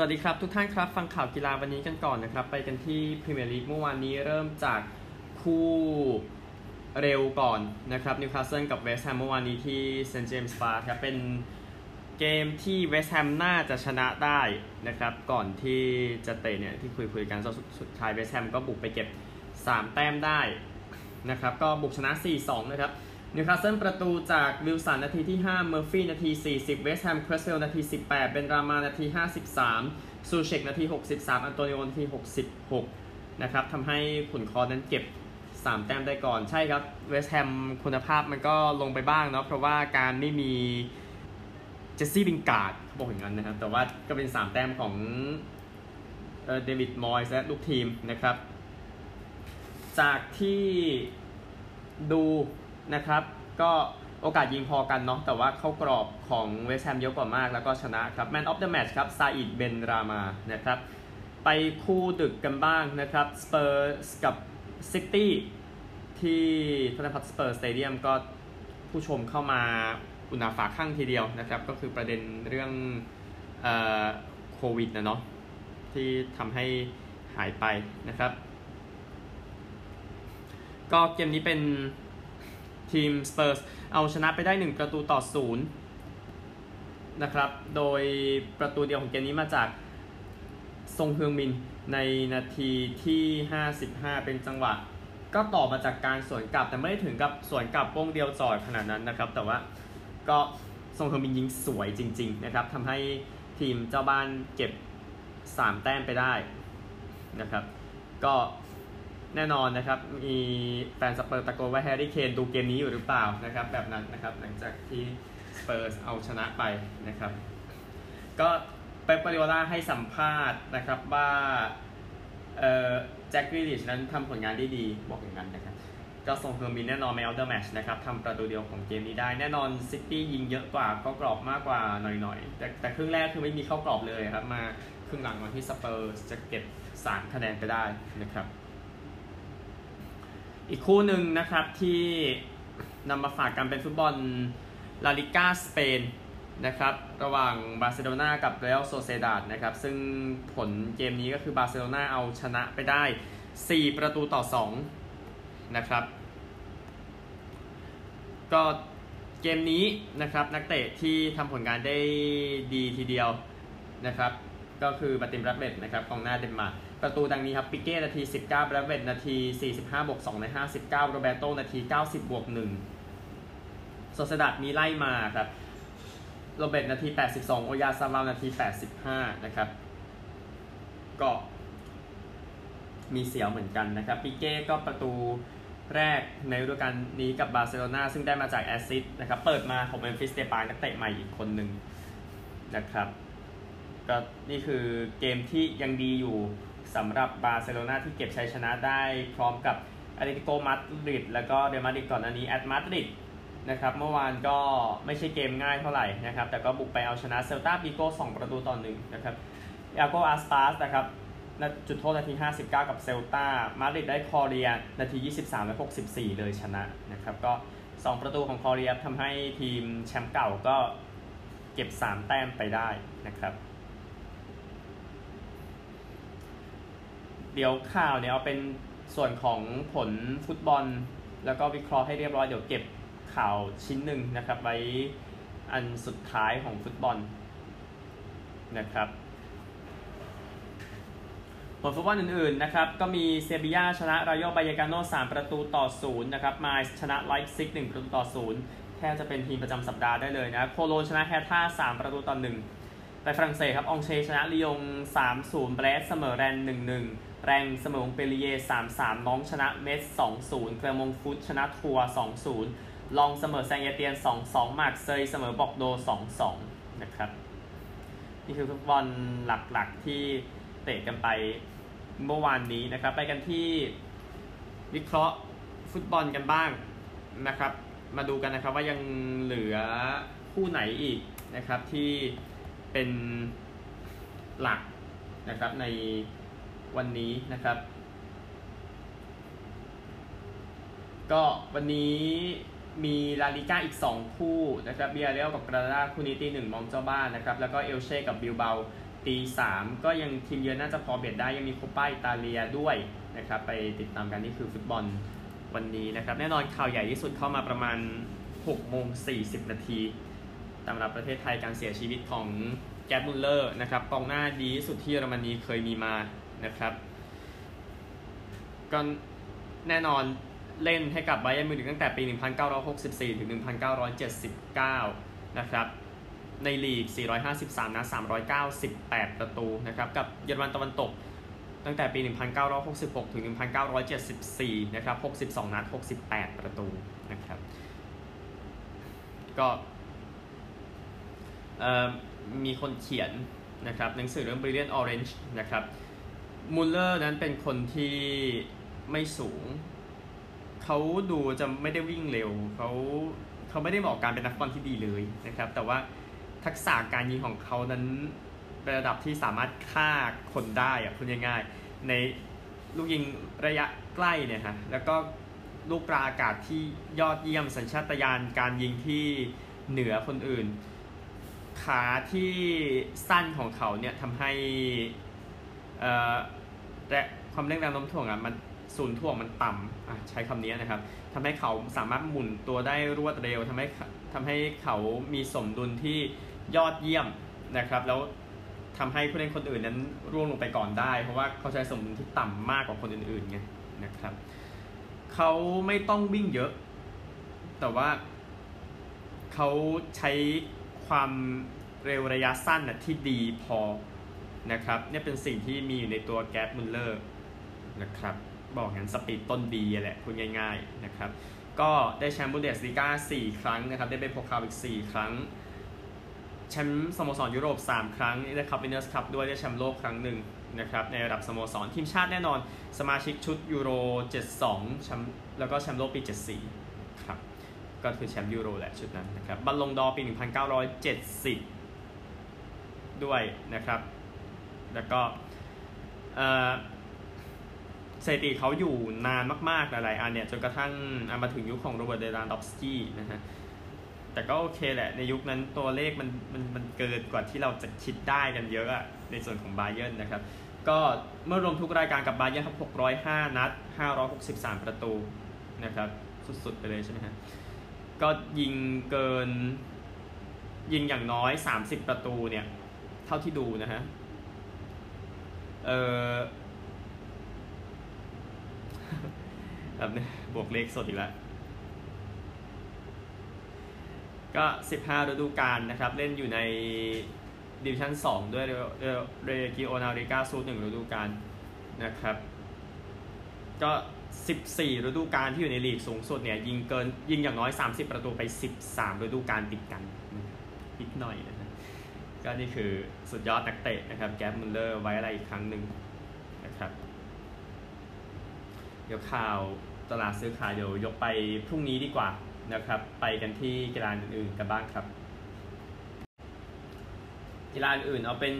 สวัสดีครับ ทุกท่านครับฟังข่าวกีฬาวันนี้กันก่อนนะครับ ไปกันที่พรีเมียร์ลีกเมื่อวานนี้เริ่มจากคู่เร็วก่อนนะครับนิวคาสเซิลกับเวสต์แฮมเมื่อวานนี้ที่เซนต์เจมส์ปาร์คครับเป็นเกมที่เวสต์แฮมน่าจะชนะได้นะครับ ก่อนที่จะเตะเนี่ยที่คุยคุยกันสุดท้ายเวสต์แฮมก็บุกไปเก็บ 3 แต้มได้นะครับ ก็บุกชนะ 4-2 นะครับ นิวคาสเซิลประตูจากวิลสันนาทีที่ 5 เมอร์ฟี่นาที 40 เวสต์แฮมเครสเวลล์นาที 18 เบนรามานาที 53 ซูเช็คนาที 63 อันโตนิโอนาที 66 นะครับทำให้ขุนค้อนนั้นเก็บ 3 แต้มได้ก่อน ใช่ครับ เวสต์แฮมคุณภาพมันก็ลงไปบ้างเนาะเพราะว่าการไม่มีเจสซี่ลินการ์ดเขาบอกอย่างนั้นนะครับ แต่ว่าก็เป็น 3 แต้มของเดวิดมอยส์และลูกทีมนะครับ จากที่ดู นะครับ ก็โอกาสยิงพอกันเนาะแต่ว่าเข้ากรอบของเวสต์แฮมเยอะกว่ามากแล้วก็ชนะครับ Man of the Match ครับซาอิดเบนรามานะครับไปคู่ดึกกันบ้างนะครับสเปอร์สกับซิตี้ที่ท็อตแนมฮ็อตสเปอร์สเตเดียมก็ผู้ชมเข้ามาอุ่นหนาฝาคั่งทีเดียวนะครับ ก็คือประเด็นเรื่องโควิดนะเนาะที่ทำให้หายไปนะครับ ก็เกมนี้เป็น ทีมสเปอร์สเอาชนะไปได้ 1 ประตูต่อศูนย์นะครับ โดยประตูเดียวของเกมนี้มาจากซงเฮืองมินในนาทีที่ 55 เป็นจังหวะ ก็ต่อมาจากการสวนกลับแต่ไม่ได้ถึงกับสวนกลับโป้งเดียวจอดขนาดนั้นนะครับ แต่ว่าก็ซงเฮืองมินยิงสวยจริง ๆ นะครับทำให้ทีมเจ้าบ้านเก็บ 3 แต้มไปได้นะครับ ก็ แน่นอนนะครับ มีแฟนสเปอร์ตะโกนว่าแฮร์รี่เคนดูเกมนี้อยู่หรือเปล่านะครับ แบบนั้นนะครับ หลังจากที่สเปอร์เอาชนะไปนะครับ ก็เป๊ปกวาร์ดิโอลาให้สัมภาษณ์นะครับว่าเอ่อแจ็คกรีลิชนั้นทำผลงานได้ดีบอกอย่างนั้นนะครับ ก็ซนเฮืองมินแน่นอน Man of the Match นะครับทำประตูเดียวของเกมนี้ได้ แน่นอนซิตี้ยิงเยอะกว่าเข้ากรอบมากกว่าหน่อยๆ แต่แต่ครึ่งแรกคือไม่มีเข้ากรอบเลยครับ มาครึ่งหลังวันที่สเปอร์จะเก็บ3คะแนนไปได้นะครับ อีกคู่หนึ่งนะครับที่นำมาฝากกันเป็นฟุตบอลลาลิก้าสเปนนะครับระหว่างบาร์เซโลนากับเรอัลโซเซดาดนะครับซึ่งผลเกมนี้ก็คือบาร์เซโลนาเอาชนะไปได้ 4 ประตูต่อ 2 นะครับ ก็เกมนี้นะครับนักเตะที่ทำผลงานได้ดีทีเดียวนะครับ ก็คือบัติมรัตเบตนะครับกองหน้าเดนมาร์ก ประตูดังนี้ครับปิเก้นาที 19บราเวตนาที 45บวก2ใน59โรเบโตนาที 90บวก1โซเซดัดมีไล่มาครับโรเบตนาที 82 โอยาซาลานาที 85 นะครับ ก็มีเสียวเหมือนกันนะครับปิเก้ก็ประตูแรกในฤดูกาลนี้กับบาร์เซโลนาซึ่งได้มาจากแอซิดนะครับเปิดมาของเมมฟิสเดปายนักเตะใหม่อีกคนหนึ่งนะครับก็นี่คือเกมที่ยังดีอยู่ สำหรับบาร์เซโลนาที่เก็บชัยชนะได้พร้อมกับแอตเลติโกมาดริดแล้วก็เรอัลมาดริดก่อนอันนี้แอตมาดริดนะครับเมื่อวานก็ไม่ใช่เกมง่ายเท่าไหร่นะครับแต่ก็บุกไปเอาชนะเซลตาบีโก้2ประตูต่อหนึ่งนะครับยาโกอัสปาสนะครับจุดโทษนาที 59 กับเซลตามาดริดได้คอเรียนาที 23 และ 64 เลยชนะนะครับก็ 2 ประตูของคอเรียทำให้ทีมแชมป์เก่าก็เก็บ 3 แต้มไปได้นะครับ เดี๋ยวข่าวเนี่ยเอาเป็นส่วนของผลฟุตบอล แล้วก็วิเคราะห์ให้เรียบร้อยเดี๋ยวเก็บข่าวชิ้นหนึ่งนะครับไว้อันสุดท้ายของฟุตบอลนะครับผลฟุตบอลอื่นๆนะครับก็มีเซบียาชนะราโยบาเยกาโน่3ประตูต่อ0นะครับไมนซ์ชนะไลป์ซิก1ประตูต่อ0แทบจะเป็นทีมประจำสัปดาห์ได้เลยนะโคโลญจน์ชนะแฮร์ธา3ประตูต่อ1ไปฝรั่งเศสครับอองเช่ชนะลียง3-0เบรสต์เสมอแรนส์1-1 แร็งส์เสมอมงเปลลิเย่3-3 น็องต์ชนะเม็ตซ์2-0 แกลร์มงฟุตชนะทรัวส์2-0 ล็องส์เสมอแซงเอเตียน 2-2 หมากเซยเสมอบอกโด 2-2 นะครับ นี่คือฟุตบอลหลักๆที่เตะกันไปเมื่อวานนี้นะครับ ไปกันที่วิเคราะห์ฟุตบอลกันบ้างนะครับ มาดูกันนะครับว่ายังเหลือคู่ไหนอีกนะครับที่เป็นหลักนะครับใน วันนี้นะครับ ก็วันนี้มีลาลิก้าอีก 2 คู่นะครับบียาร์เรอัลกับกรานาดาคู่นี้ตีหนึ่งมองเจ้าบ้านนะครับ แล้วก็เอลเช่กับบิลเบาตีสามก็ยังทีมเยือนน่าจะพอเบียดได้ยังมีโคป้าอิตาเลียด้วยนะครับ ไปติดตามกันนี่คือฟุตบอลวันนี้นะครับ แน่นอนข่าวใหญ่ที่สุดเข้ามาประมาณ6โมง40 นาทีสำหรับประเทศไทยการเสียชีวิตของแกร์ดมุลเลอร์นะครับกองหน้าดีที่สุดที่เยอรมนีเคยมีมา นะครับก็แน่นอนเล่นให้กับไบเอร์มิวนิกตั้งแต่ปี 1964 ถึง 1979 นะครับ ในลีก 453 นัด 398 ประตูนะครับ กับเยอรมันตะวันตกตั้งแต่ปี 1966 ถึง 1974 นะครับ 62 นัด 68 ประตูนะครับ ก็มีคนเขียนนะครับหนังสือเรื่อง Brilliant Orange นะครับ มูลเลอร์นั้นเป็นคนที่ไม่สูง เขาดูจะไม่ได้วิ่งเร็ว เขาเขาไม่ได้เหมาะการเป็นนักบอลที่ดีเลยนะครับ แต่ว่าทักษะการยิงของเขานั้นเป็นระดับที่สามารถฆ่าคนได้อะพูดง่ายๆในลูกยิงระยะใกล้เนี่ยฮะ แล้วก็ลูกปลาอากาศที่ยอดเยี่ยมสัญชาตญาณการยิงที่เหนือคนอื่น ขาที่สั้นของเขาเนี่ยทำให้ และความเร่งแรงโน้มถ่วงอะมันศูนย์ถ่วงมันต่ำใช้คำนี้นะครับทำให้เขาสามารถหมุนตัวได้รวดเร็วทำให้ทำให้เขามีสมดุลที่ยอดเยี่ยมนะครับ แล้วทำให้ผู้เล่นคนอื่นนั้นร่วงลงไปก่อนได้ เพราะว่าเขาใช้สมดุลที่ต่ำมากกว่าคนอื่นๆไงนะครับเขาไม่ต้องวิ่งเยอะ แต่ว่าเขาใช้ความเร็วระยะสั้นนะที่ดีพอ นะครับเนี่ยเป็นสิ่งที่มีอยู่ในตัวแกร์ดมุลเลอร์นะครับบอกงั้น speed ต้นดีแหละพูดง่ายๆนะครับก็ได้แชมป์บุนเดสลีกา4 ครั้งนะครับได้เป็นโพคาลอีก 4 ครั้งแชมป์สโมสรยุโรป 3 ครั้งได้คัพวินเนอร์สคัพด้วยได้แชมป์โลกครั้งหนึ่งนะครับในระดับสโมสรทีมชาติแน่นอนสมาชิกชุดยูโร 72แชมป์แล้วก็แชมป์โลกปี 74 ครับ ก็คือแชมป์ยูโรแหละชุดนั้นนะครับบัลลงดอร์ปี 1970 ด้วยนะครับ แล้วก็สถิติเขาอยู่นานมากๆหลายๆอันเนี่ยจนกระทั่งมาถึงยุคของโรเบิร์ตเลวานดอฟสกี้นะฮะแต่ก็โอเคแหละ ในยุคนั้นตัวเลขมันมันมันเกินกว่าที่เราจะคิดได้กันเยอะอะในส่วนของบาเยิร์นนะครับ ก็เมื่อรวมทุกรายการกับบาเยิร์นครับ 605 นัด 563 ประตูนะครับ สุดๆ ไปเลยใช่ไหมฮะก็ยิงเกินยิงอย่างน้อย 30 ประตูเนี่ย เท่าที่ดูนะฮะ เออแบบนี้บวกเลขสดอีกแล้ว ก็ 15ฤดูกาลนะครับ เล่นอยู่ในดิวิชั่น 2 ด้วยเรกิโอนาลลีกาซืดหนึ่งฤดูกาลนะครับ ก็ 14 ฤดูกาลที่อยู่ในลีกสูงสุดเนี่ย ยิงเกินยิงอย่างน้อย 30 ประตูไป 13 ฤดูกาลติดกันอีกหน่อยนะ ก็นี่คือสุดยอดนักเตะนะครับแกร์ดมุลเลอร์ไว้อาลัยอีกครั้งหนึ่งนะครับเดี๋ยวข่าวตลาดซื้อขายเดี๋ยวยกไปพรุ่งนี้ดีกว่านะครับ ไปกันที่กีฬาอื่นๆกันบ้างครับ กีฬาอื่นเอาเป็น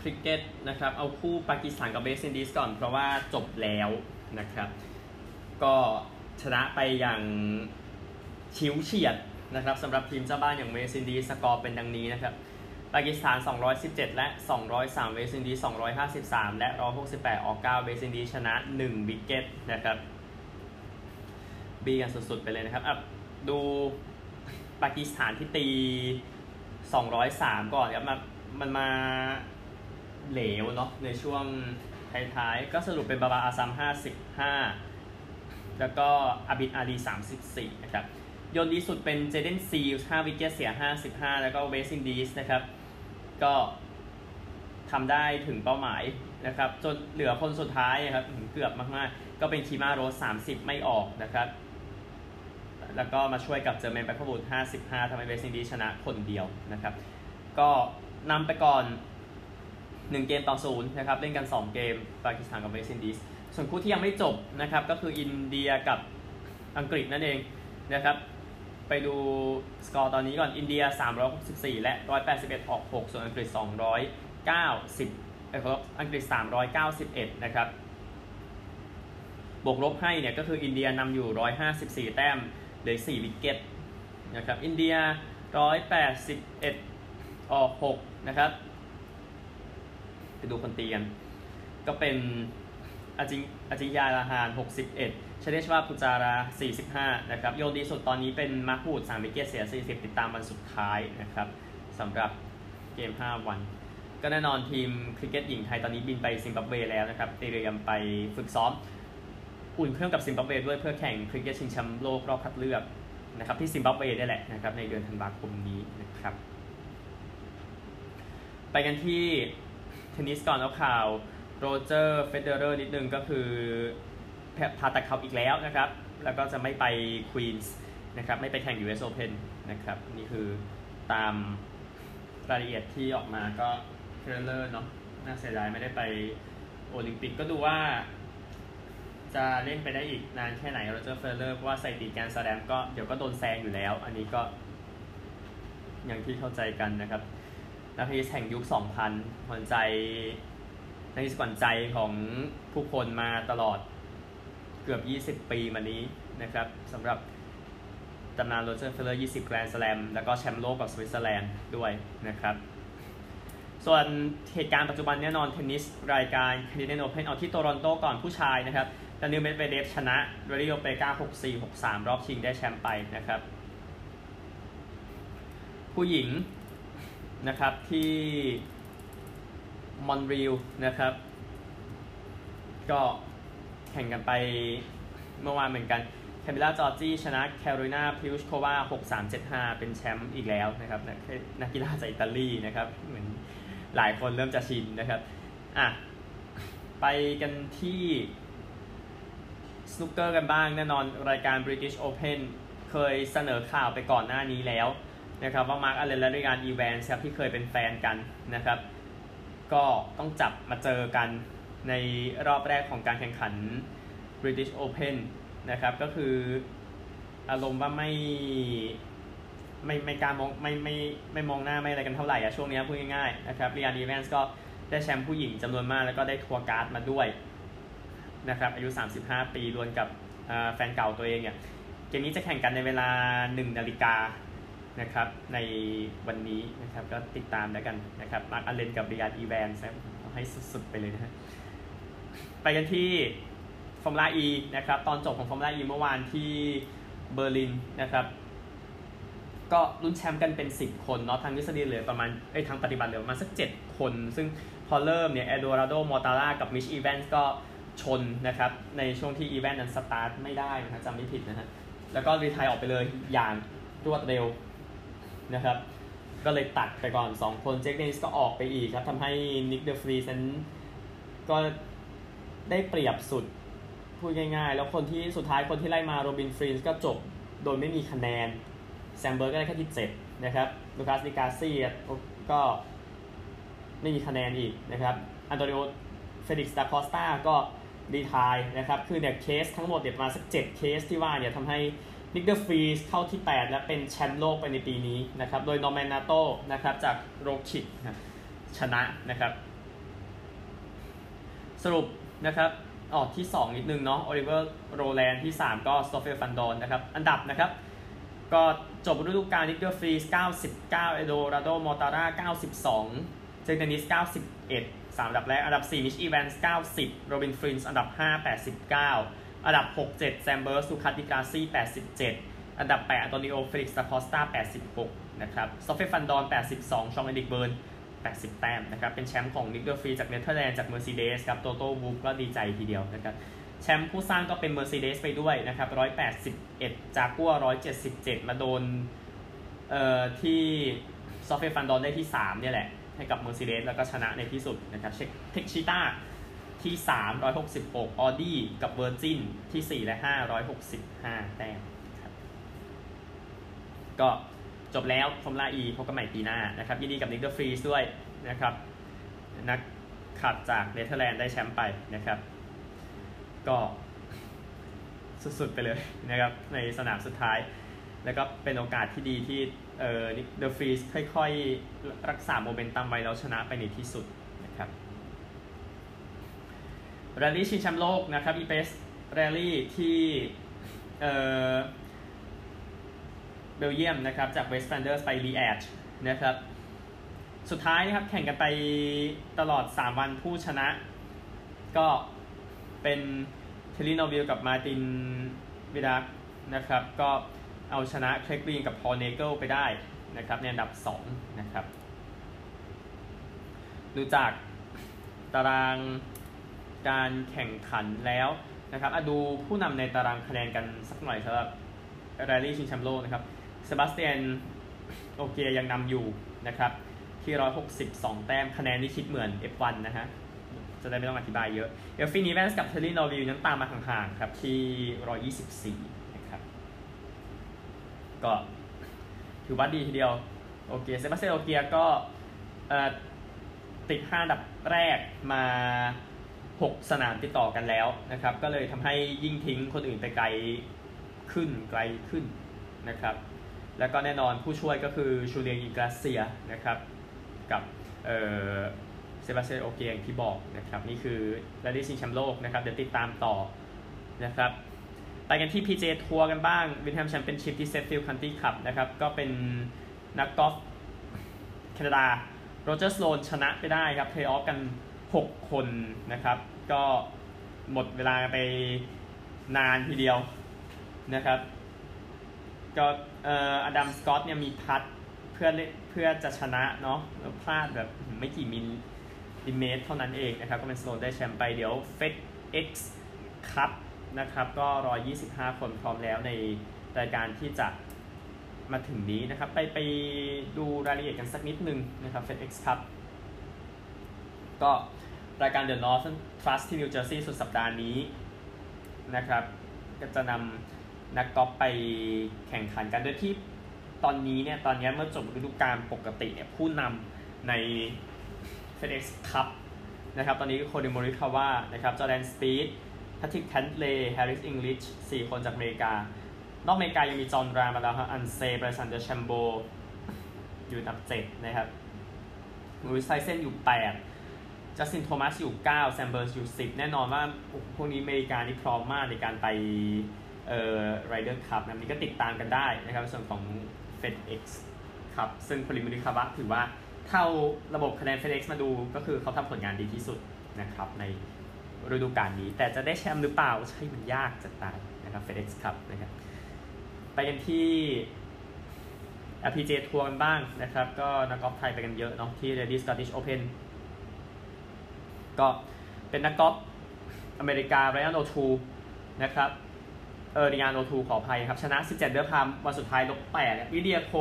คริกเก็ตนะครับ เอาคู่ปากีสถานกับเวสต์อินดีสก่อน เพราะว่าจบแล้วนะครับ ก็ชนะไปอย่างฉิวเฉียดนะครับสำหรับทีมเจ้าบ้านอย่างเวสต์อินดีสกอร์เป็นดังนี้นะครับ ปากีสถาน 217 และ 203 เวสต์อินดี253 และ 168 ออก 9 เวสต์อินดีชนะ 1 วิกเก็ตนะครับบี้กันสุดๆ ไปเลยนะครับอะดูปากีสถานที่ตี 203 ก่อนครับมามันมาเหลวเนาะในช่วงท้ายๆ ก็สรุปเป็นบาบาอาซัม 55 แล้วก็อาบิดอาลี34 นะครับโยนดีสุดเป็นเจย์เดนซีลส์5วิกเก็ตเสีย 55 แล้วก็เวสต์อินดีสนะครับ ก็ทำได้ถึงเป้าหมายนะครับ จนเหลือคนสุดท้ายครับเกือบมากๆ ก็เป็นคีมาร์โรช30 ไม่ออกนะครับ แล้วก็มาช่วยกับเจอร์เมนแบล็กวูด55ทำให้เวสต์อินดีชนะคนเดียวนะครับ ก็นำไปก่อน 1 เกมต่อศูนย์นะครับเล่นกัน 2 เกมปากีสถานกับเวสต์อินดีสส่วนคู่ที่ยังไม่จบนะครับ ก็คืออินเดียกับอังกฤษนั่นเองนะครับ ไปดูสกอร์ตอนนี้ก่อนอินเดีย 364 และ 181 ออก 6 ส่วนอังกฤษ 290เอ้ครับอังกฤษ 391 นะครับ บวกลบให้เนี่ยก็คืออินเดียนำอยู่ 154 แต้มเหลือ4วิกเก็ตนะครับอินเดีย 181 ออก 6 นะครับไปดูคนตีกัน ก็เป็นอาจิงอาจิงยาลาฮาน 61 เชเดชวาปุจารา45 นะครับ โยนดีสุดตอนนี้เป็นมาร์ควูด3วิกเก็ตเสีย 40 ติดตามวันสุดท้ายนะครับสำหรับเกม 5 วัน ก็แน่นอนทีมคริกเก็ตหญิงไทยตอนนี้บินไปซิมบับเวแล้วนะครับเตรียมไปฝึกซ้อม อุ่นเครื่องกับซิมบับเวด้วยเพื่อแข่งคริกเก็ตชิงแชมป์โลกรอบคัดเลือกนะครับที่ซิมบับเวได้แหละนะครับในเดือนธันวาคมนี้นะครับ ไปกันที่เทนนิสก่อนเอาข่าวโรเจอร์เฟเดอเรอร์นิดนึงก็คือ ผ่าตัดเข่าอีกแล้วนะครับ แล้วก็จะไม่ไปควีนส์นะครับไม่ไปแข่ง US Open นะครับนี่คือตามรายละเอียดที่ออกมาก็เฟเดอเรอร์เนาะน่าเสียดายไม่ได้ไปโอลิมปิกก็ดูว่า จะเล่นไปได้อีกนานแค่ไหนโรเจอร์เฟเดอเรอร์เพราะว่าสถิติแกรนด์สแลมก็เดี๋ยวก็โดนแซงอยู่แล้ว อันนี้ก็ อย่างที่เข้าใจกันนะครับนักเทนนิสแห่งยุค 2000หัวใจนักเทนนิสขวัญใจของผู้คนมาตลอด เกือบ 20 ปีมานี้นะครับสำหรับตำนานโรเจอร์เฟเดอเรอร์ 20 แกรนด์สแลมแล้วก็แชมป์โลกกับสวิตเซอร์แลนด์ด้วยนะครับ ส่วนเหตุการณ์ปัจจุบันแน่นอนเทนนิสรายการ Canadian Open เอาที่โตรอนโตก่อนผู้ชายนะครับดานิลเมดเวเดฟชนะไรลีโอเปลกา6-4 6-3 รอบชิงได้แชมป์ไปนะครับ ผู้หญิงนะครับที่มอนรีลนะครับ ก็ แข่งกันไปเมื่อวานเหมือนกันแคมิล่าจอร์จี้ชนะแคโรไลนาพลิสโควา6-3-7-5 เป็นแชมป์อีกแล้วนะครับนักกีฬาจากอิตาลีนะครับเหมือนหลายคนเริ่มจะชินนะครับอะไปกันที่สนุกเกอร์กันบ้างแน่นอนรายการ British Open เคยเสนอข่าวไปก่อนหน้านี้แล้วนะครับว่ามาร์กอัลเลนและเรแอนอีแวนส์ครับที่เคยเป็นแฟนกันนะครับ ก็ต้องจับมาเจอกัน ในรอบแรกของการแข่งขัน British Open นะครับ ก็คืออารมณ์ว่าไม่ไม่ไม่การมองไม่ไม่ไม่มองหน้าไม่อะไรกันเท่าไหร่อะช่วงนี้พูดง่ายๆนะครับเรแอนอีแวนส์ก็ได้แชมป์ผู้หญิงจำนวนมากแล้วก็ได้ tour card มาด้วยนะครับอายุ 35 ปีดวลกับแฟนเก่าตัวเองเนี่ยเกมนี้จะแข่งกันในเวลา 1 นาฬิกานะครับในวันนี้นะครับก็ติดตามแล้วกันนะครับมาร์กอัลเลนกับเรแอนอีแวนส์ให้สุดๆไปเลยนะฮะ ไปกันที่ฟอร์มูล่า E นะครับตอนจบของฟอร์มูล่า E เมื่อวานที่เบอร์ลินนะครับก็ลุ้นแชมป์กันเป็น 10 คนเนาะทางทฤษฎีเหลือประมาณเอ้ทางปฏิบัติเหลือประมาณสัก 7 คน ซึ่งพอเริ่มเนี่ยเอโดอาร์โดมอร์ทารากับมิทช์อีแวนส์ก็ชนนะครับ ในช่วงที่อีแวนส์นั้นสตาร์ทไม่ได้นะครับจำไม่ผิดนะฮะแล้วก็ retire ออกไปเลยอย่างรวดเร็วนะครับ ก็เลยตัดไปก่อน 2 คนเจคเดนนิสก็ออกไปอีกครับทำให้นิกเดอฟรีส์นั้นก็ ได้เปรียบสุดพูดง่ายๆ แล้วคนที่สุดท้ายคนที่ไล่มาโรบินไฟรน์สก็จบโดยไม่มีคะแนนแซมเบิร์ดก็ได้แค่ที่7นะครับลูคัสดิ กราสซี่ก็ไม่มีคะแนนอีกนะครับอันโตนิโอเฟลิกซ์ดาคอสตาก็ดีทายนะครับ คือเนี่ยเคสทั้งหมดเด็ดมาสัก7เคสที่ว่าเนี่ยทำให้นิกเดอร์ฟรีสเข้าที่ 8 และเป็นแชมป์โลกไปในปีนี้นะครับ โดยนอร์แมนนาโตนะครับจาก ROKiT ชนะนะครับ สรุป นะครับออที่ 2 นิดนึงเนาะโอลิเวอร์โรแลนด์ที่ 3 ก็สตอฟเฟลฟันดอร์นนะครับ อันดับนะครับ ก็จบฤดูกาลนิกเกอร์ฟรีส99 เอโดอาร์โดมอร์ทาร่า92 เจคเดนนิส 91 3อันดับแรก อันดับ 4 มิตช์อีแวนส์90 โรบินไฟรน์ส อันดับ 5 89 อันดับ 6 7 แซมเบิร์ด ลูคัส ดิ กราสซี่ 87 อันดับ 8 อันโตนิโอ เฟลิกซ์ดาคอสตา86 นะครับสตอฟเฟลฟันดอร์น 82 ฌองเอริกแวร์ญ 80 แต้มนะครับ เป็นแชมป์ของนิกเดอฟรีสจากเนเธอร์แลนด์จากเมอร์เซเดสครับโตโต้วูฟก็ดีใจทีเดียวนะครับ แชมป์ผู้สร้างก็เป็นเมอร์เซเดสไปด้วยนะครับ 181 จากกัว 177 มาโดนเอ่อที่สตอฟเฟลฟันดอร์นได้ที่ 3 เนี่ยแหละ ให้กับเมอร์เซเดสแล้วก็ชนะในที่สุดนะครับ DS Techeetah ที่ 3 166ออดี้กับ Virgin ที่ 4 และ 5 165 แต้มครับก็ จบแล้วฟอร์มูล่า E พบกันใหม่ปีหน้านะครับยินดีกับนิกเกอร์ฟรีสด้วยนะครับนักขับจากเนเธอร์แลนด์ได้แชมป์ไปนะครับ ก็สุดๆไปเลยนะครับในสนามสุดท้าย แล้วก็เป็นโอกาสที่ดีที่เอ่อเดอฟรีสค่อยๆ รักษาโมเมนตัมไว้แล้วชนะไปในที่สุดนะครับแรลลี่ชิงแชมป์โลกนะครับ Ypres Rally ที่เอ่อ เบลเยียมนะครับจากเวสต์แฟลนเดอร์สไปลีแอชนะครับสุดท้ายนะครับแข่งกันไปตลอด 3 วันผู้ชนะ ก็เป็นเทลิโนวิลกับมาตินวิดักนะครับก็เอาชนะเคลกรีนกับพอลเนเกิลไปได้นะครับในอันดับ 2 นะครับดูจากตารางการแข่งขันแล้วนะครับดูผู้นำในตารางคะแนนกันสักหน่อยสำหรับแรลลี่ชิงแชมป์โลกนะครับ เซบาสเตียนโอเกียร์ยังนำอยู่นะครับที่ 162 แต้มคะแนนนี่คิดเหมือน F1 นะฮะ จะได้ไม่ต้องอธิบายเยอะเอลฟินีแวนส์กับเธียร์รี่นูวิลล์นั้นตามมาห่างๆครับที่ 124 นะครับ ก็ถือว่าดีทีเดียวโอเคเซบาสเตียนโอเกียร์ก็ติด 5 อันดับแรกมา 6 สนามติดต่อกันแล้วนะครับ ก็เลยทำให้ยิ่งทิ้งคนอื่นไปไกลขึ้นไกลขึ้นนะครับ แล้วก็แน่นอนผู้ช่วยก็คือจูเลียงอินกราสเซียนะครับกับเซบาสเตียนโอเกียร์ที่บอกนะครับนี่คือแรลลี่ชิงแชมป์โลกนะครับเดี๋ยวติดตามต่อนะครับไปกันที่ PJ ทัวร์กันบ้าง Wyndham Championship ที่ Sedgefield Country Club นะครับก็เป็นนักกอล์ฟแคนาดาโรเจอร์สโลนชนะไปได้ครับเพลย์ออฟกัน 6 คนนะครับก็หมดเวลาไปนานทีเดียวนะครับ ก็เอ่ออดัมสกอตเนี่ยมี putt เพื่อเพื่อจะชนะเนาะแล้วพลาดแบบไม่กี่มิลลิเมตรเท่านั้นเองนะครับ ก็เป็นสโลนได้แชมป์ไปเดี๋ยว FedEx Cup นะครับก็ 125 คนพร้อมแล้วในรายการที่จะมาถึงนี้นะครับ ไปไปดูรายละเอียดกันสักนิดนึงนะครับ FedEx Cup ก็รายการ The Northern Trust ที่นิวเจอร์ซีย์สุดสัปดาห์นี้นะครับ ก็จะนำ นักกอล์ฟไปแข่งขันกันโดยที่ตอนนี้เนี่ยตอนนี้เมื่อจบฤดูกาลปกติเนี่ยผู้นำใน FedEx Cup นะครับตอนนี้คอลลินโมริคาวะนะครับจอร์แดนสปีธแพทริกแคนต์เลย์แฮร์ริสอิงลิชสี่คนจากอเมริกา นอกอเมริกายังมีจอห์นรามาแล้วครับอันเซบรซันเดอร์แชมโบอยู่อันดับเจ็ดนะครับลุยส์ไซเซนอยู่แปดจัสตินโทมัสอยู่เก้าแซมเบิร์สอยู่สิบแน่นอนว่าพวกนี้อเมริกานี่พร้อมมากในการไป เอ่อไรเดอร์คัพนะนี่ก็ติดตามกันได้นะครับส่วนของ FedEx ครับซึ่งพลิมิลิคาวะถือว่าเท่าระบบคะแนน FedEx มาดูก็คือเขาทำผลงานดีที่สุดนะครับในฤดูกาลนี้ แต่จะได้แชมป์หรือเปล่าใช่มันยากจะตายนะครับ FedEx ครับนะครับไปกันที่ LPG ทัวร์กันบ้างนะครับ ก็นักกอล์ฟไทยไปกันเยอะเนาะที่ Ladies Scottish Open ก็เป็นนักกอล์ฟอเมริกาไรอันโอทูนะครับ เออริยานโอทูขออภัยครับ ชนะ 17 เดือนพามวันสุดท้ายลบ8วิเดียโค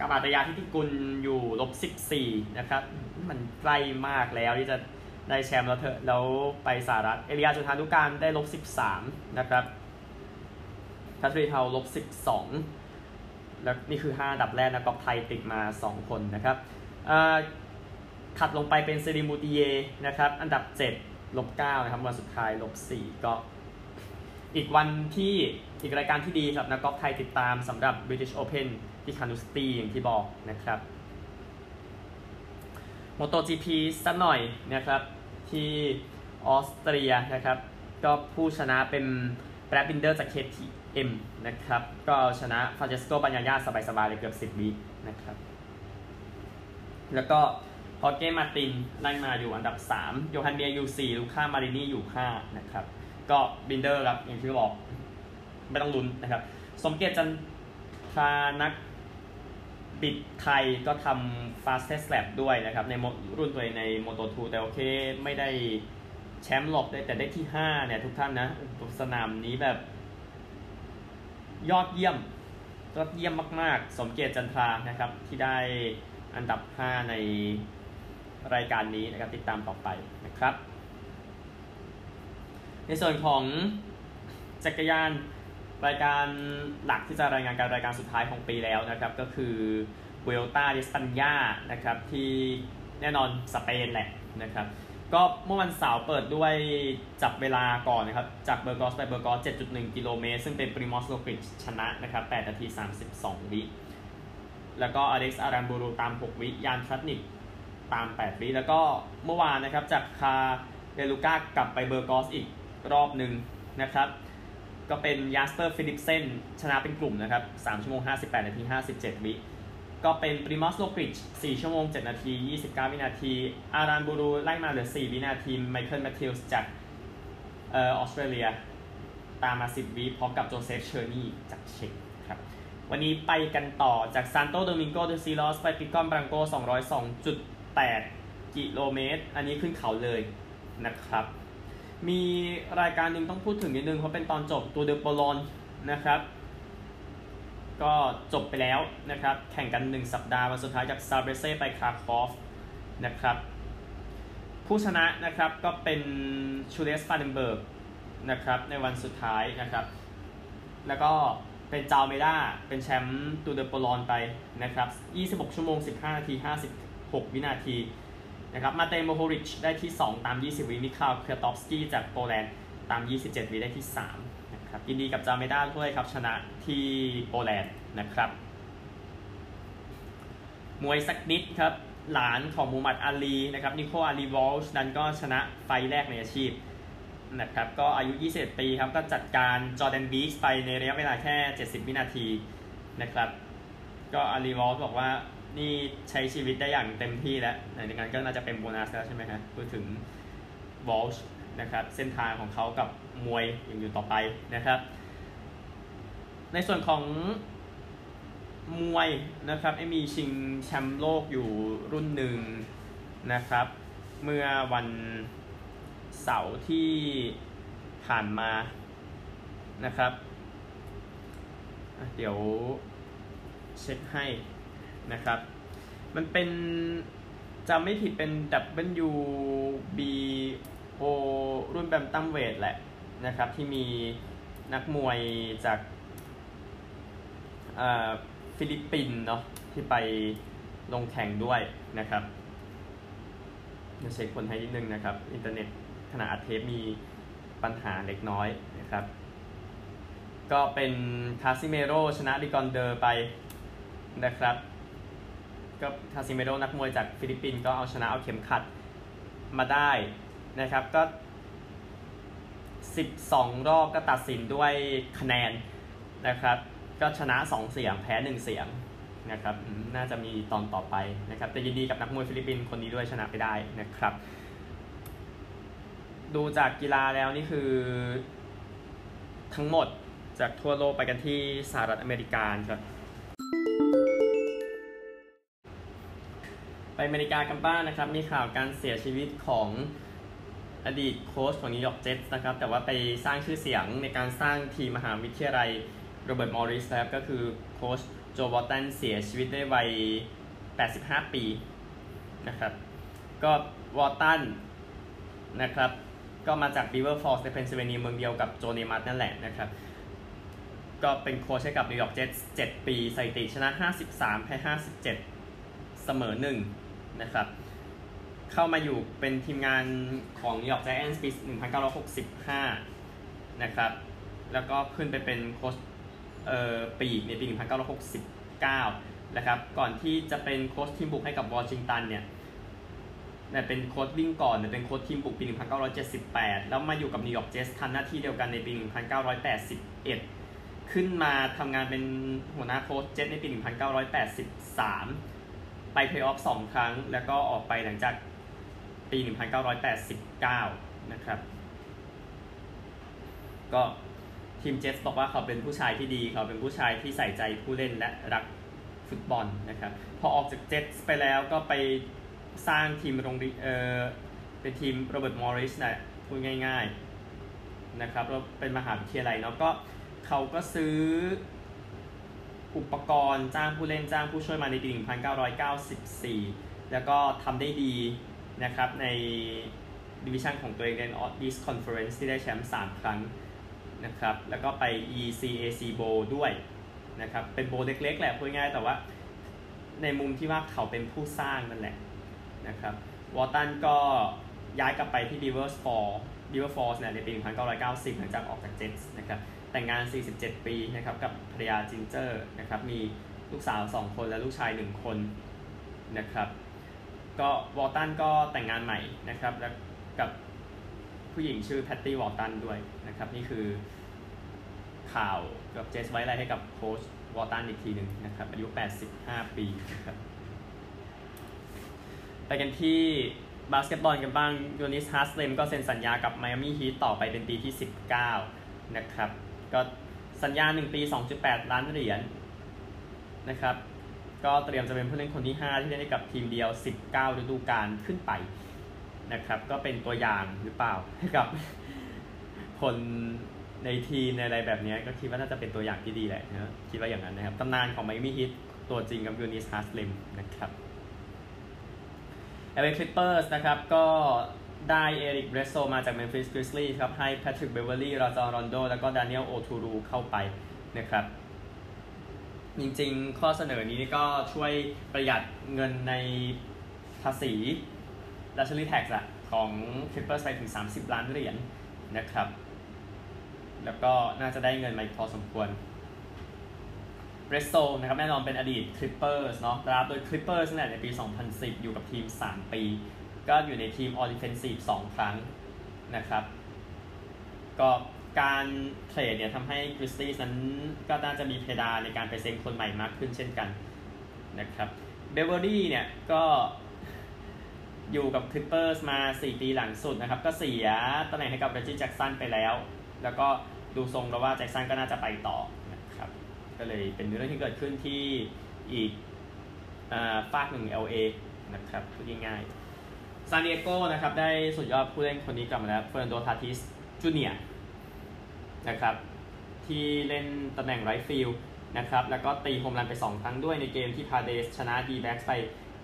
กับอาตยาทิติกุลอยู่ลบ 14 นะครับ มันใกล้มากแล้วที่จะได้แชมป์แล้วเถอะแล้วไปสหรัฐ เอเลียจุธานุการได้ลบ 13 นะครับทัตรีเทาลบ 12 แล้วนี่คือ5อันดับแรกนะกอล์ฟไทยติดมา 2 คนนะครับถัดลงไปเป็นเซริมูติเยนะครับ อันดับ 7 ลบ 9 นะครับ วันสุดท้ายลบ 4 ก็ อีกวันที่อีกรายการที่ดีสำหรับนักกอล์ฟไทยติดตามสำหรับ British Open ที่คาร์นูสตีอย่างที่บอกนะครับ MotoGP สักหน่อยนะครับที่ออสเตรียนะครับก็ผู้ชนะเป็นแบรดบินเดอร์จาก KTM นะครับก็ชนะฟรานเชสโกบัญญาญาสบายๆเลยเกือบ10วินะครับแล้วก็ฮอร์เก้มาร์ตินไล่มาอยู่อันดับ 3 โจอันเมียร์อยู่ 4 ลูค่ามารินีอยู่ 5 นะครับ ก็บินเดอร์ครับอย่างที่บอก ไม่ต้องลุ้นนะครับ สมเกียรติจันทรานักบิดไทยก็ทำ fastest lap ด้วยนะครับ ในรุ่นตัวเองใน Moto2 แต่โอเคไม่ได้แชมป์หลบได้แต่ได้ที่ 5 เนี่ย ทุกท่านนะสนามนี้แบบ ยอดเยี่ยมยอดเยี่ยมมาก ๆ สมเกียรติจันทรานะครับ ที่ได้อันดับ 5 ในรายการนี้นะครับ ติดตามต่อไปนะครับ ในส่วนของจักรยานรายการหลักที่จะรายงานการรายการสุดท้ายของปีแล้วนะครับ ก็คือ Vuelta a España นะครับที่แน่นอนสเปนแหละนะครับก็เมื่อวันเสาร์เปิดด้วยจับเวลาก่อนนะครับ จากเบอร์กอสไปเบอร์กอส 7.1 กิโลเมตร ซึ่งเป็นปริมอซโรกลิชชนะนะครับ 8 นาที 32 วิ แล้วก็อเล็กซ์อารันบูรูตาม 6 วิ ยานทรัทนิกตาม 8 วิ แล้วก็เมื่อวานนะครับจากคาเลรูเอก้ากลับไปเบอร์กอสอีก รอบหนึ่งนะครับ ก็เป็นยาสเปอร์ฟิลิปเซนชนะเป็นกลุ่มนะครับ 3 ชั่วโมง 58 นาที 57 วิก็เป็นปริมอซโรกลิช4ชั่วโมง 7 นาที 29 วินาที อารานบูรูไล่มาเหลือ 4 วินาที ไมเคิลแมทธิวส์จากเอ่อออสเตรเลีย ตามมา 10 วิพร้อมกับโจเซฟเชอร์นีจากเช็กครับ วันนี้ไปกันต่อจากซานโตโดมิงโกเดซิลอสไปปิกอนบลังโก 202.8 กิโลเมตร อันนี้ขึ้นเขาเลยนะครับ มีรายการหนึ่งต้องพูดถึงนิดนึงเพราะเป็นตอนจบ Tour de Pologne นะครับ ก็จบไปแล้วนะครับ แข่งกัน 1 สัปดาห์วันสุดท้ายจากซาเบเซ่ไปคาร์คอฟนะครับ ผู้ชนะนะครับก็เป็นจูเลียสฟานเดนเบิร์กนะครับในวันสุดท้ายนะครับ แล้วก็เป็นจาวอัลเมด้าเป็นแชมป์ Tour de Pologne ไปนะครับ 26 ชั่วโมง 15 นาที 56 วินาที นะครับมาเตย์โมโฮริชได้ที่ 2 ตาม 20 วิมิคาลควียตคอฟสกี้จากโปแลนด์ตาม 27 วิได้ที่3นะครับยินดีกับจาวอัลเมด้าด้วยครับชนะที่โปแลนด์นะครับมวยสักนิดครับหลานของมูฮัมหมัดอาลีนะครับนิโคอาลีวอลช์นั้นก็ชนะไฟแรกในอาชีพนะครับก็อายุ 21 ปีครับก็จัดการจอร์แดนวีกส์ไปในระยะเวลาแค่ 70 วินาทีนะครับก็อาลีวอลบอกว่า นี่ใช้ชีวิตได้อย่างเต็มที่แล้วในนั้นก็น่าจะเป็นโบนัสแล้วใช่ไหมครับพูดถึงวอลช์นะครับเส้นทางของเขากับมวยย่างอยู่ต่อไปนะครับ ในส่วนของมวยนะครับไอมีชิงแชมป์โลกอยู่รุ่นหนึ่งนะครับ เมื่อวันเสาร์ที่ผ่านมานะครับ เดี๋ยวเช็คให้ นะครับ มันเป็นจำไม่ผิดเป็น WBO รุ่นแบมตัมเวทแหละนะครับ ที่มีนักมวยจากฟิลิปปินส์เนาะที่ไปลงแข่งด้วยนะครับจะเช็คคนให้นิดนึงนะครับ อินเทอร์เน็ตขณะอัดเทปมีปัญหาเล็กน้อยนะครับ ก็เป็นคาซิเมโรชนะดิกอนเดอร์ไปนะครับ ก็คาซิเมโรนักมวยจากฟิลิปปินส์ก็เอาชนะเอาเข็มขัดมาได้นะครับก็ 12 รอบก็ตัดสินด้วยคะแนนนะครับ ก็ชนะ 2 เสียงแพ้ 1 เสียงนะครับน่าจะมีตอนต่อไปนะครับแต่ยินดีกับนักมวยฟิลิปปินส์คนนี้ด้วยชนะไปได้นะครับ ดูจากกีฬาแล้วนี่คือทั้งหมดจากทั่วโลกไปกันที่สหรัฐอเมริกาครับ ไปอเมริกากันบ้างนะครับ มีข่าวการเสียชีวิตของอดีตโค้ชของนิวยอร์กเจ็ตส์นะครับ แต่ว่าไปสร้างชื่อเสียงในการสร้างทีมมหาวิทยาลัยโรเบิร์ตมอริสนะครับก็คือโค้ชโจวอลตันเสียชีวิตได้วัย 85 ปีนะครับ ก็วอลตันนะครับ ก็มาจาก Beaver Falls ในเพนซิลเวเนียเมืองเดียวกับโจเนมัธนั่นแหละนะครับ ก็เป็นโค้ชให้กับนิวยอร์กเจ็ตส์7ปีสถิติชนะ 53 แพ้ 57 เสมอ 1 นะครับ เข้ามาอยู่เป็นทีมงานของนิวยอร์กไจแอนท์ปี 1965 นะครับ แล้วก็ขึ้นไปเป็นโค้ชเอ่อปีกในปี 1969 นะครับ ก่อนที่จะเป็นโค้ชทีมบุกให้กับวอชิงตันเนี่ยเนี่ยเป็นโค้ชวิ่งก่อนเนี่ยเป็นโค้ชทีมบุกปี 1978 แล้วมาอยู่กับนิวยอร์กเจ็ตส์ทำหน้าที่เดียวกันในปี 1981 ขึ้นมาทำงานเป็นหัวหน้าโค้ชเจ็ตส์ในปี 1983 ไปเพลย์ออฟสองครั้ง แล้วก็ออกไปหลังจากปี 1989 นะครับ ก็ทีมเจสบอกว่าเขาเป็นผู้ชายที่ดี เขาเป็นผู้ชายที่ใส่ใจผู้เล่นและรักฟุตบอลนะครับ พอออกจากเจสไปแล้วก็ไปสร้างทีมโรงเรียนเออเป็นทีมโรเบิร์ตมอริสนะพูดง่าย ๆ นะครับแล้วเป็นมหาวิทยาลัยเนาะก็เขาก็ซื้อ อุปกรณ์จ้างผู้เล่นจ้างผู้ช่วยมาในปี 1994 แล้วก็ทำได้ดีนะครับในดิวิชั่นของตัวเองใน East Conference ที่ได้แชมป์3ครั้งนะครับ แล้วก็ไป ECAC Bowl ด้วยนะครับ เป็นโบเล็กๆแหละพูดง่ายแต่ว่าในมุมที่ว่าเขาเป็นผู้สร้างนั่นแหละนะครับวอตันก็ย้ายกลับไปที่ Beavers Falls Beavers Falls เนี่ยในปี 1990 หลังจากออกจาก Jets นะครับ แต่งงาน 47 ปีนะครับกับภรรยาจินเจอร์นะครับมีลูกสาว 2 คนและลูกชาย 1 คนนะครับก็วอลตันก็แต่งงานใหม่นะครับแล้วกับผู้หญิงชื่อแพตตี้วอลตันด้วยนะครับนี่คือข่าวครับเจ็ตส์ไว้อาลัยให้กับโค้ชวอลตันอีกทีหนึ่งนะครับอายุ 85 ปีนะครับไปกันที่บาสเกตบอลกันบ้างยูโดนิสฮาสเลมก็เซ็นสัญญากับไมอามี่ฮีทต่อไปเป็นปีที่ 19 นะครับ ก็สัญญา 1 ปี 2.8 ล้านเหรียญนะครับ ก็เตรียมจะเป็นผู้เล่นคนที่ 5 ที่ได้กับทีมเดียว 19ฤดูกาลขึ้นไปนะครับ ก็เป็นตัวอย่างหรือเปล่าให้กับคนในทีมในอะไรแบบนี้ก็คิดว่าน่าจะเป็นตัวอย่างที่ดีแหละนะคิดว่าอย่างนั้นนะครับตำนานของไมอามี่ฮีทตัวจริงกับยูโดนิสฮาสเลมนะครับ LA คลิปเปอร์สนะครับก็ ได้เอริกเบลดโซมาจากเมมฟิสกริซลีส์ครับ ให้แพทริกเบเวอร์ลี่ราจอรอนโด แล้วก็ดานิเอลโอทูรูเข้าไปนะครับ จริงๆ ข้อเสนอนี้ก็ช่วยประหยัดเงินในภาษี luxury tax ของคลิปเปอร์ไปถึง 30 ล้านเหรียญนะครับ แล้วก็น่าจะได้เงินมาพอสมควรเบลดโซนะครับแน่นอนเป็นอดีตคลิปเปอร์สเนาะรับโดยคลิปเปอร์สเนี่ยในปี 2010 อยู่กับทีม 3 ปี ก็อยู่ในทีม All-Defensive 2ครั้งนะครับ ก็การเทรดเนี่ยทำให้กริซลีส์นั้นก็น่าจะมีเพดานในการไปเซ็นคนใหม่มากขึ้นเช่นกันนะครับเบเวอรี่เนี่ยก็อยู่กับคลิปเปอร์สมา 4 ปีหลังสุดนะครับ ก็เสียตำแหน่งให้กับเรจจี้แจ็กสันไปแล้ว แล้วก็ดูทรงแล้วว่าแจ็กสันก็น่าจะไปต่อนะครับก็เลยเป็นเรื่องที่เกิดขึ้นที่อีกฟากหนึ่ง LA นะครับพูดง่ายๆ ซานดิเอโกนะครับได้สุดยอดผู้เล่นคนนี้กลับมาแล้วเฟอร์นันโดทาติสจูเนียร์นะครับที่เล่นตำแหน่ง right field นะครับแล้วก็ตีโฮมรันไป 2 ครั้งด้วยในเกมที่พาเดรสชนะดีแบ็กไป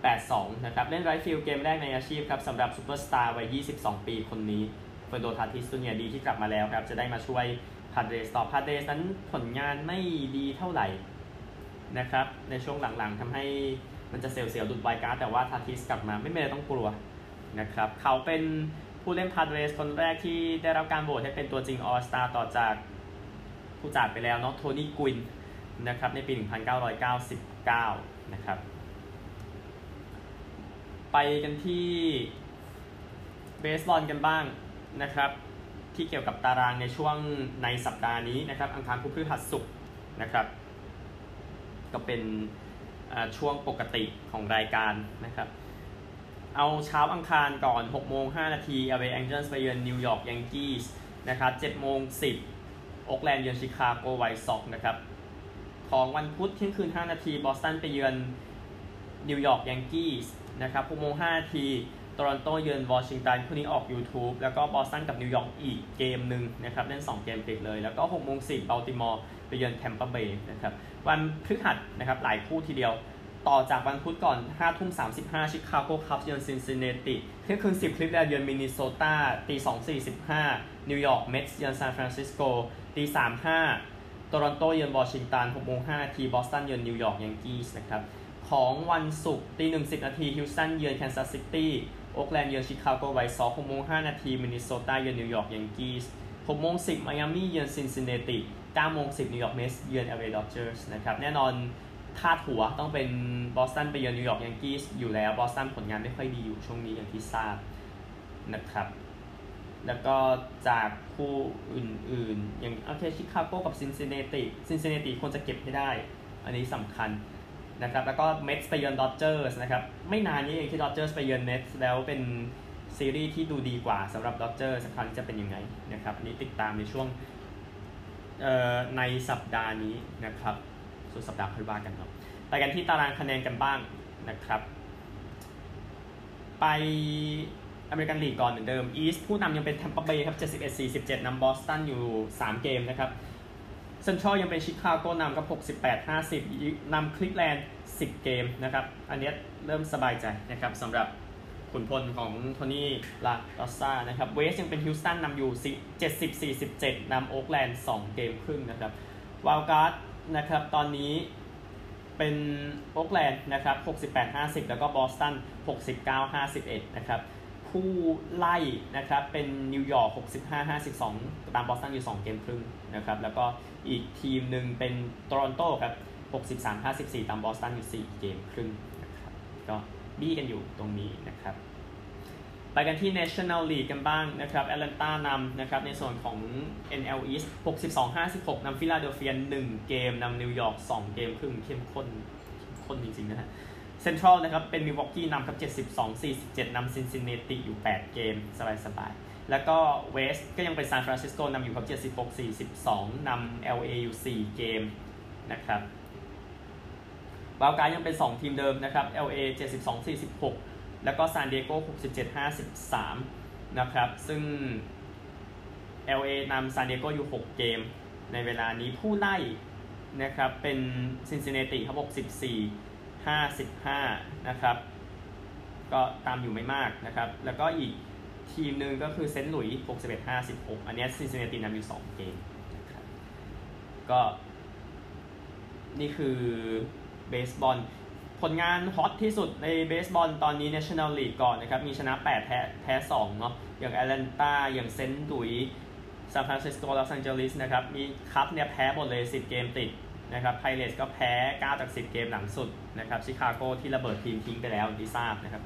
8-2 นะครับ เล่น right field เกมแรกในอาชีพครับสำหรับซูเปอร์สตาร์วัย 22 ปีคนนี้เฟอร์นันโดทาติสจูเนียร์ดีที่กลับมาแล้วครับ จะได้มาช่วยพาเดสต่อพาเดสนั้นผลงานไม่ดีเท่าไหร่นะครับในช่วงหลังๆทำให้มันจะเสียวๆดุดไวการ์แต่ว่าทาติสกลับมาไม่มีอะไรต้องกลัว นะครับ เขาเป็นผู้เล่นพาเดสคนแรกที่ได้รับการโหวตให้เป็นตัวจริงออสตาต่อจากผู้จากไปแล้วเนาะโทนี่กุนนะครับในปี 1999 นะครับ ไปกันที่เบสบอลกันบ้างนะครับ ที่เกี่ยวกับตารางในช่วงในสัปดาห์นี้นะครับ อังคารพุธพฤหัสศุกร์นะครับ ก็เป็นช่วงปกติของรายการนะครับ เอาเช้าอังคารก่อน6โมง5นาที LA Angels ไปเยือนนิวยอร์กยังกี้สนะครับ7โมง10โอ๊กแลนด์เยือนชิคาโกไวท์ซ็อกนะครับของวันพุธเที่ยงคืน 5 นาทีบอสตันไปเยือนนิวยอร์กยังกี้สนะครับ6โมง5นาทีโตรอนโตเยือนวอชิงตันคู่นี้ออก YouTube แล้วก็บอสตันกับนิวยอร์กอีกเกมหนึ่งนะครับเล่น 2 เกมติดเลย แล้วก็6โมง10บัลติมอร์ไปเยือนแทมเปอร์เบย์นะครับวันพฤหัสนะครับหลายคู่ทีเดียว ต่อจากวันพุธก่อน5ทุ่ม35 ชิคาโกคัพเยือนซินซินเนติเที่ยงคืน 10 คลีฟแลนด์เยือนมินนิโซตาตี2 45 นิวยอร์กเมทส์เยือนซานฟรานซิสโกตี3 5โตรอนโตเยือนวอชิงตัน6โมง5นาทีบอสตันเยือนนิวยอร์กยังกี้สนะครับของวันศุกร์ตี1 10นาทีฮิวสตันเยือนแคนซัสซิตี้โอ๊กแลนด์เยือนชิคาโกไวท์ซ็อก6โมง5นาทีมินนิโซตาเยือนนิวยอร์กยังกี้ส6โมง10ไมอามี่เยือนซินซินเนติ9โมง10นิวยอร์กเมทส์เยือนแอลเอดอดเจอร์สนะครับแน่นอน พาดหัวต้องเป็นบอสตันไปเยือนนิวยอร์กยังกี้อยู่แล้วบอสตันผลงานไม่ค่อยดีอยู่ช่วงนี้อย่างที่ทราบนะครับ แล้วก็จากคู่อื่นๆ อย่างโอเคชิคาโกกับซินซินเนติซินซินเนติควรจะเก็บให้ได้ อันนี้สำคัญนะครับ แล้วก็เมทส์ไปเยือนดอจเจอร์สนะครับ ไม่นานนี้เองที่ดอจเจอร์สไปเยือนเมทส์แล้วเป็นซีรีส์ที่ดูดีกว่าสำหรับดอจเจอร์สครั้งจะเป็นยังไงนะครับนี้ติดตามในช่วงในสัปดาห์นี้นะครับ สุดสัปดาห์ค่อยว่ากันเนาะไปกันที่ตารางคะแนนกันบ้างนะครับ ไป American League ก่อนเหมือนเดิม East ผู้นำยังเป็นแทมเปอร์เบย์ครับ 71-47นำบอสตันอยู่ 3 เกมนะครับเซนทรัลยังเป็นชิคาโกนำกับ 68-50นำคลีฟแลนด์ 10 เกมนะครับ อันนี้เริ่มสบายใจนะครับสำหรับขุนพลของโทนี่ลารุสซ่านะครับ West ยังเป็นฮิวสตันนำอยู่ 70-47นำโอ๊กแลนด์ 2 เกมครึ่งนะครับ wild card นะครับ ตอนนี้เป็นโอ๊กแลนด์นะครับ68-50 แล้วก็บอสตัน69-51 นะครับ ผู้ไล่นะครับเป็นนิวยอร์ก65-52 ตามบอสตันอยู่ 2 เกมครึ่งนะครับ แล้วก็อีกทีมหนึ่งเป็นโตรอนโตครับ63-54 ตามบอสตันอยู่ 4 เกมครึ่งนะครับ ก็บี้กันอยู่ตรงนี้นะครับ ไปกันที่ National League กันบ้างนะครับแอตแลนตานำนะครับในส่วนของ NL East 62-56นำฟิลาเดลเฟีย1เกมนำนิวยอร์ก2เกมครึ่งเข้มข้นเข้มข้นจริงๆนะฮะเซ็นทรัลนะครับเป็นมิวอกกี้นำครับ 72-47นำซินซินเนติอยู่ 8 เกม สบายๆ แล้วก็ West ก็ยังเป็นซานฟรานซิสโกนำอยู่ครับ 76-42นำ LA อยู่ 4 เกมนะครับ wild card ยังเป็น 2 ทีมเดิมนะครับ LA 72-46 แล้วก็ซานดิเอโก67-53 นะครับ ซึ่ง LA นำซานดิเอโกอยู่ 6 เกม ในเวลานี้ผู้ไล่นะครับเป็นซินซินเนติครับ64 55 นะครับ ก็ตามอยู่ไม่มากนะครับ แล้วก็อีกทีมหนึ่งก็คือเซนต์หลุยส์61 56 อันนี้ซินซินเนตินำอยู่ 2 เกมนะครับก็นี่คือเบสบอล ผลงานฮอตที่สุดในเบสบอลตอนนี้ National League ก่อนนะครับ มีชนะ 8 แพ้แพ้2เนาะอย่างแอตแลนตาอย่างเซนต์หลุยส์ซานฟรานซิสโกลอสแองเจลิสนะครับ มีคัพเนี่ยแพ้หมดเลย 10 เกมติดนะครับไพเรตก็แพ้ 9 จาก 10 เกมหลังสุดนะครับชิคาโกที่ระเบิดทีมทิ้งไปแล้วที่ทราบนะครับ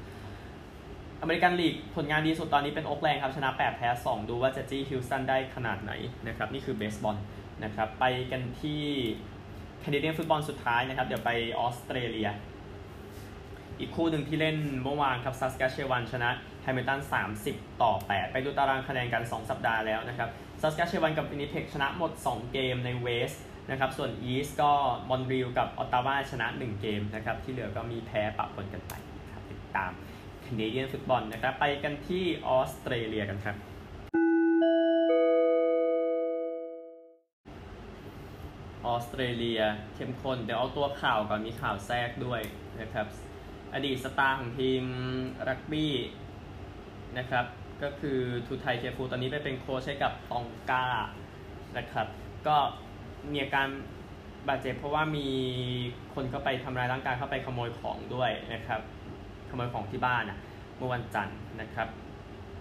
American League ผลงานดีสุดตอนนี้เป็นโอ๊กแลนด์ครับ ชนะ 8 แพ้ 2 ดูว่าจะจี้ฮิวสตันได้ขนาดไหนนะครับ นี่คือเบสบอลนะครับ ไปกันที่ Canadian football สุดท้ายนะครับ เดี๋ยวไปออสเตรเลีย อีกคู่หนึ่งที่เล่นเมื่อวานครับซัสกาเชวันชนะแฮมิลตัน 30 ต่อ 8 ไปดูตารางคะแนนกัน 2 สัปดาห์แล้วนะครับซัสกาเชวันกับวินิเพกชนะหมด 2 เกมในเวสนะครับส่วนอีสก็มอนรีลกับออตตาวาชนะ 1 เกมนะครับที่เหลือก็มีแพ้ปะปนกันไปครับติดตาม Canadian football นะครับไปกันที่ออสเตรเลียกันครับออสเตรเลียเข้มข้นเดี๋ยวเอาตัวข่าวก่อนมีข่าวแทรกด้วยนะครับ อดีตสตาร์ของทีมรักบี้นะครับ ก็คือทูไทเคฟูตอนนี้ไปเป็นโค้ชให้กับตองกานะครับ ก็มีอาการบาดเจ็บเพราะว่ามีคนเข้าไปทำร้ายร่างกายเข้าไปขโมยของด้วยนะครับ ขโมยของที่บ้านนะเมื่อวันจันทร์นะครับ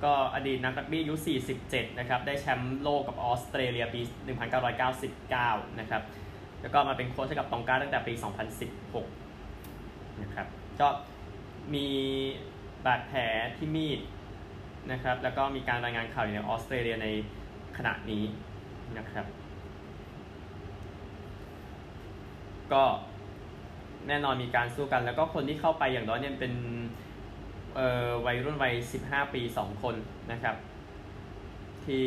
ก็อดีตนักรักบี้อายุ 47 นะครับ ได้แชมป์โลกกับออสเตรเลียปี 1999 นะครับ แล้วก็มาเป็นโค้ชให้กับตองกาตั้งแต่ปี 2016 นะครับ ก็มีบาดแผลที่มีดนะครับ แล้วก็มีการรายงานข่าวอยู่ในออสเตรเลียในขณะนี้นะครับ ก็แน่นอนมีการสู้กัน แล้วก็คนที่เข้าไปอย่างน้อยเนี่ยเป็นวัยรุ่นวัย 15 ปี 2 คนนะครับ ที่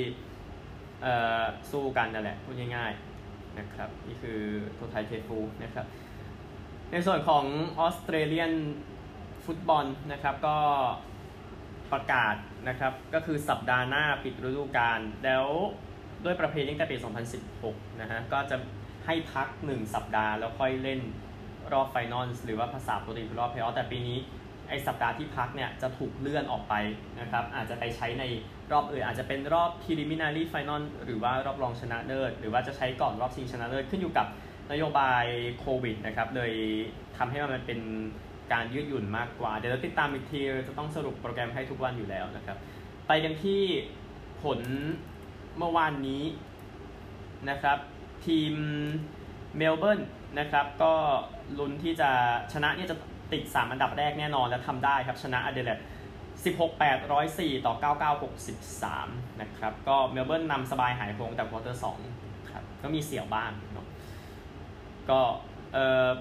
สู้กันนั่นแหละพูดง่ายๆนะครับ นี่คือโทไทเทฟูนะครับ ในส่วนของออสเตรเลียนฟุตบอลนะครับก็ประกาศนะครับก็คือสัปดาห์หน้าปิดฤดูกาลแล้วด้วยประเพณีตั้งแต่ปี 2016 นะฮะก็จะให้พัก 1 สัปดาห์แล้วค่อยเล่นรอบ final หรือว่าภาษาปกติคือรอบเพลย์ออฟแต่ปีนี้ไอสัปดาห์ที่พักเนี่ยจะถูกเลื่อนออกไปนะครับอาจจะไปใช้ในรอบอื่นอาจจะเป็นรอบ preliminary final หรือว่ารอบรองชนะเลิศหรือว่าจะใช้ก่อนรอบชิงชนะเลิศขึ้นอยู่กับ นโยบายโควิดนะครับเลยทำให้มันเป็นการยืดหยุ่นมากกว่า เดี๋ยวเราติดตามอีกทีจะต้องสรุปโปรแกรมให้ทุกวันอยู่แล้วนะครับ ไปกันที่ผลเมื่อวานนี้นะครับ ทีมเมลเบิร์นนะครับ ก็ลุ้นที่จะชนะเนี่ยจะติด 3 อันดับแรกแน่นอนและทำได้ครับ ชนะอเดเลด16 8 104 ต่อ 99 63 นะครับ ก็เมลเบิร์นนำสบายหายห่วงแต่ quarter 2ครับ ก็มีเสี่ยวบ้างเนาะ ก็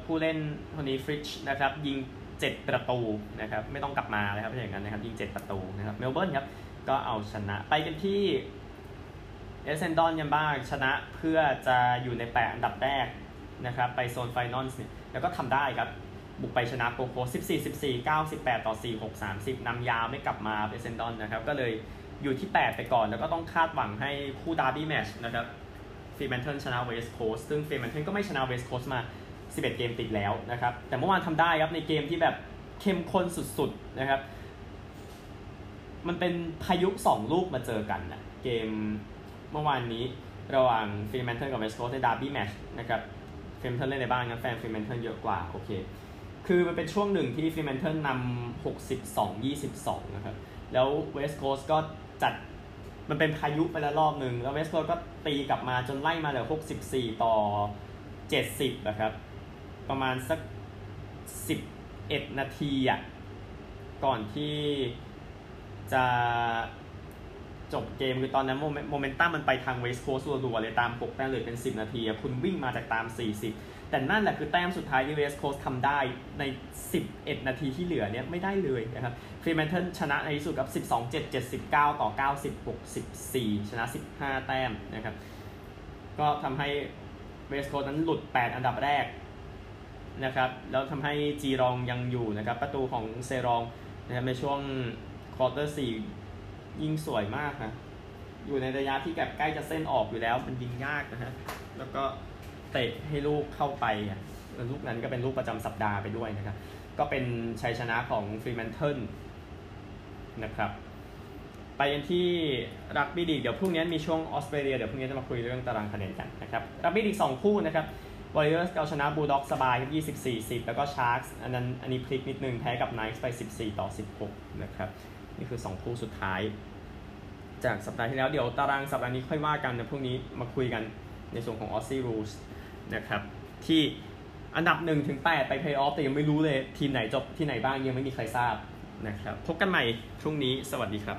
ผู้เล่นคนนี้ฟริชนะครับยิง 7 ประตูนะครับไม่ต้องกลับมาเลยครับอย่างนั้นนะครับยิง 7 ประตูนะครับเมลเบิร์นครับก็เอาชนะไปกันที่เอเซนดอนยังบ้างชนะเพื่อจะอยู่ใน8อันดับแรกนะครับไปโซน final เนี่ยแล้วก็ทำได้ครับบุกไปชนะโกลด์โคสต์14 14 98 ต่อ 4 6 30นำยาวไม่กลับมาเอเซนดอนนะครับก็เลยอยู่ที่ 8 ไปก่อนแล้วก็ต้องคาดหวังให้คู่ derby match นะครับ ฟรีแมนเทิลชนะเวสต์โคสซึ่งฟรีแมนเทิลก็ไม่ชนะเวสต์โคสมา 11 เกมติดแล้วนะครับ แต่เมื่อวานทำได้ครับในเกมที่แบบเข้มข้นสุดๆนะครับ มันเป็นพายุ 2 ลูกมาเจอกันนะเกมเมื่อวานนี้ระหว่างฟรีแมนเทิลกับเวสต์โคสใน derby match นะครับฟรีแมนเทิลเล่นในบ้านงั้นแฟนฟรีแมนเทิลเยอะกว่าโอเค คือมันเป็นช่วงหนึ่งที่ฟรีแมนเทิลนำ62-22 นะครับ แล้วเวสต์โคสก็จัด มันเป็นพายุไปแล้วรอบหนึ่งแล้วเวสต์โคสก็ตีกลับมาจนไล่มาเหลือ 64 ต่อ 70นะครับ ประมาณสัก 11 นาทีอะก่อนที่จะจบเกมคือตอนนั้นโมเมนตัมมันไปทางเวสต์โคสต์รัวๆเลยตาม6แต้มเลยเป็น 10 นาทีคุณวิ่งมาจากตาม 40 แต่นั่นแหละคือแต้มสุดท้ายที่เวสต์โคสต์ทำได้ใน 11 นาทีที่เหลือเนี่ยไม่ได้เลยนะครับฟรีแมนเทิลชนะในที่สุดกับ 12 7 79 ต่อ 90 64 ชนะ 15 แต้มนะครับ ก็ทำให้เวสต์โคสต์นั้นหลุด 8 อันดับแรกนะครับแล้วทำให้จีลองยังอยู่นะครับ ประตูของจีลองนะครับในช่วง quarter สี่ยิงสวยมากนะอยู่ในระยะที่แบบใกล้จะเส้นออกอยู่แล้วมันยิงยากนะฮะแล้วก็ เตะให้ลูกเข้าไปอะลูกนั้นก็เป็นลูกประจำสัปดาห์ไปด้วยนะครับ ก็เป็นชัยชนะของฟรีแมนเทิลนะครับ ไปกันที่รักบี้ลีกเดี๋ยวพรุ่งนี้มีช่วงออสเตรเลียเดี๋ยวพรุ่งนี้จะมาคุยเรื่องตารางคะแนนกันนะครับรักบี้ลีกสองคู่นะครับวอริเออร์สเอาชนะบูลด็อกสบายครับ 24 10 แล้วก็ชาร์กส์อันนั้นอันนี้พลิกนิดนึงแพ้กับไนท์สไป 14 ต่อ 16 นะครับ นี่คือ 2 คู่สุดท้าย จากสัปดาห์ที่แล้วเดี๋ยวตารางสัปดาห์นี้ค่อยว่ากันนะพรุ่งนี้มาคุยกันในส่วนของ Aussie Rules นะครับที่อันดับ1ถึง8ไปเพลย์ออฟแต่ยังไม่รู้เลยทีมไหนจบที่ไหนบ้างยังไม่มีใครทราบนะครับพบกันใหม่พรุ่งนี้สวัสดีครับ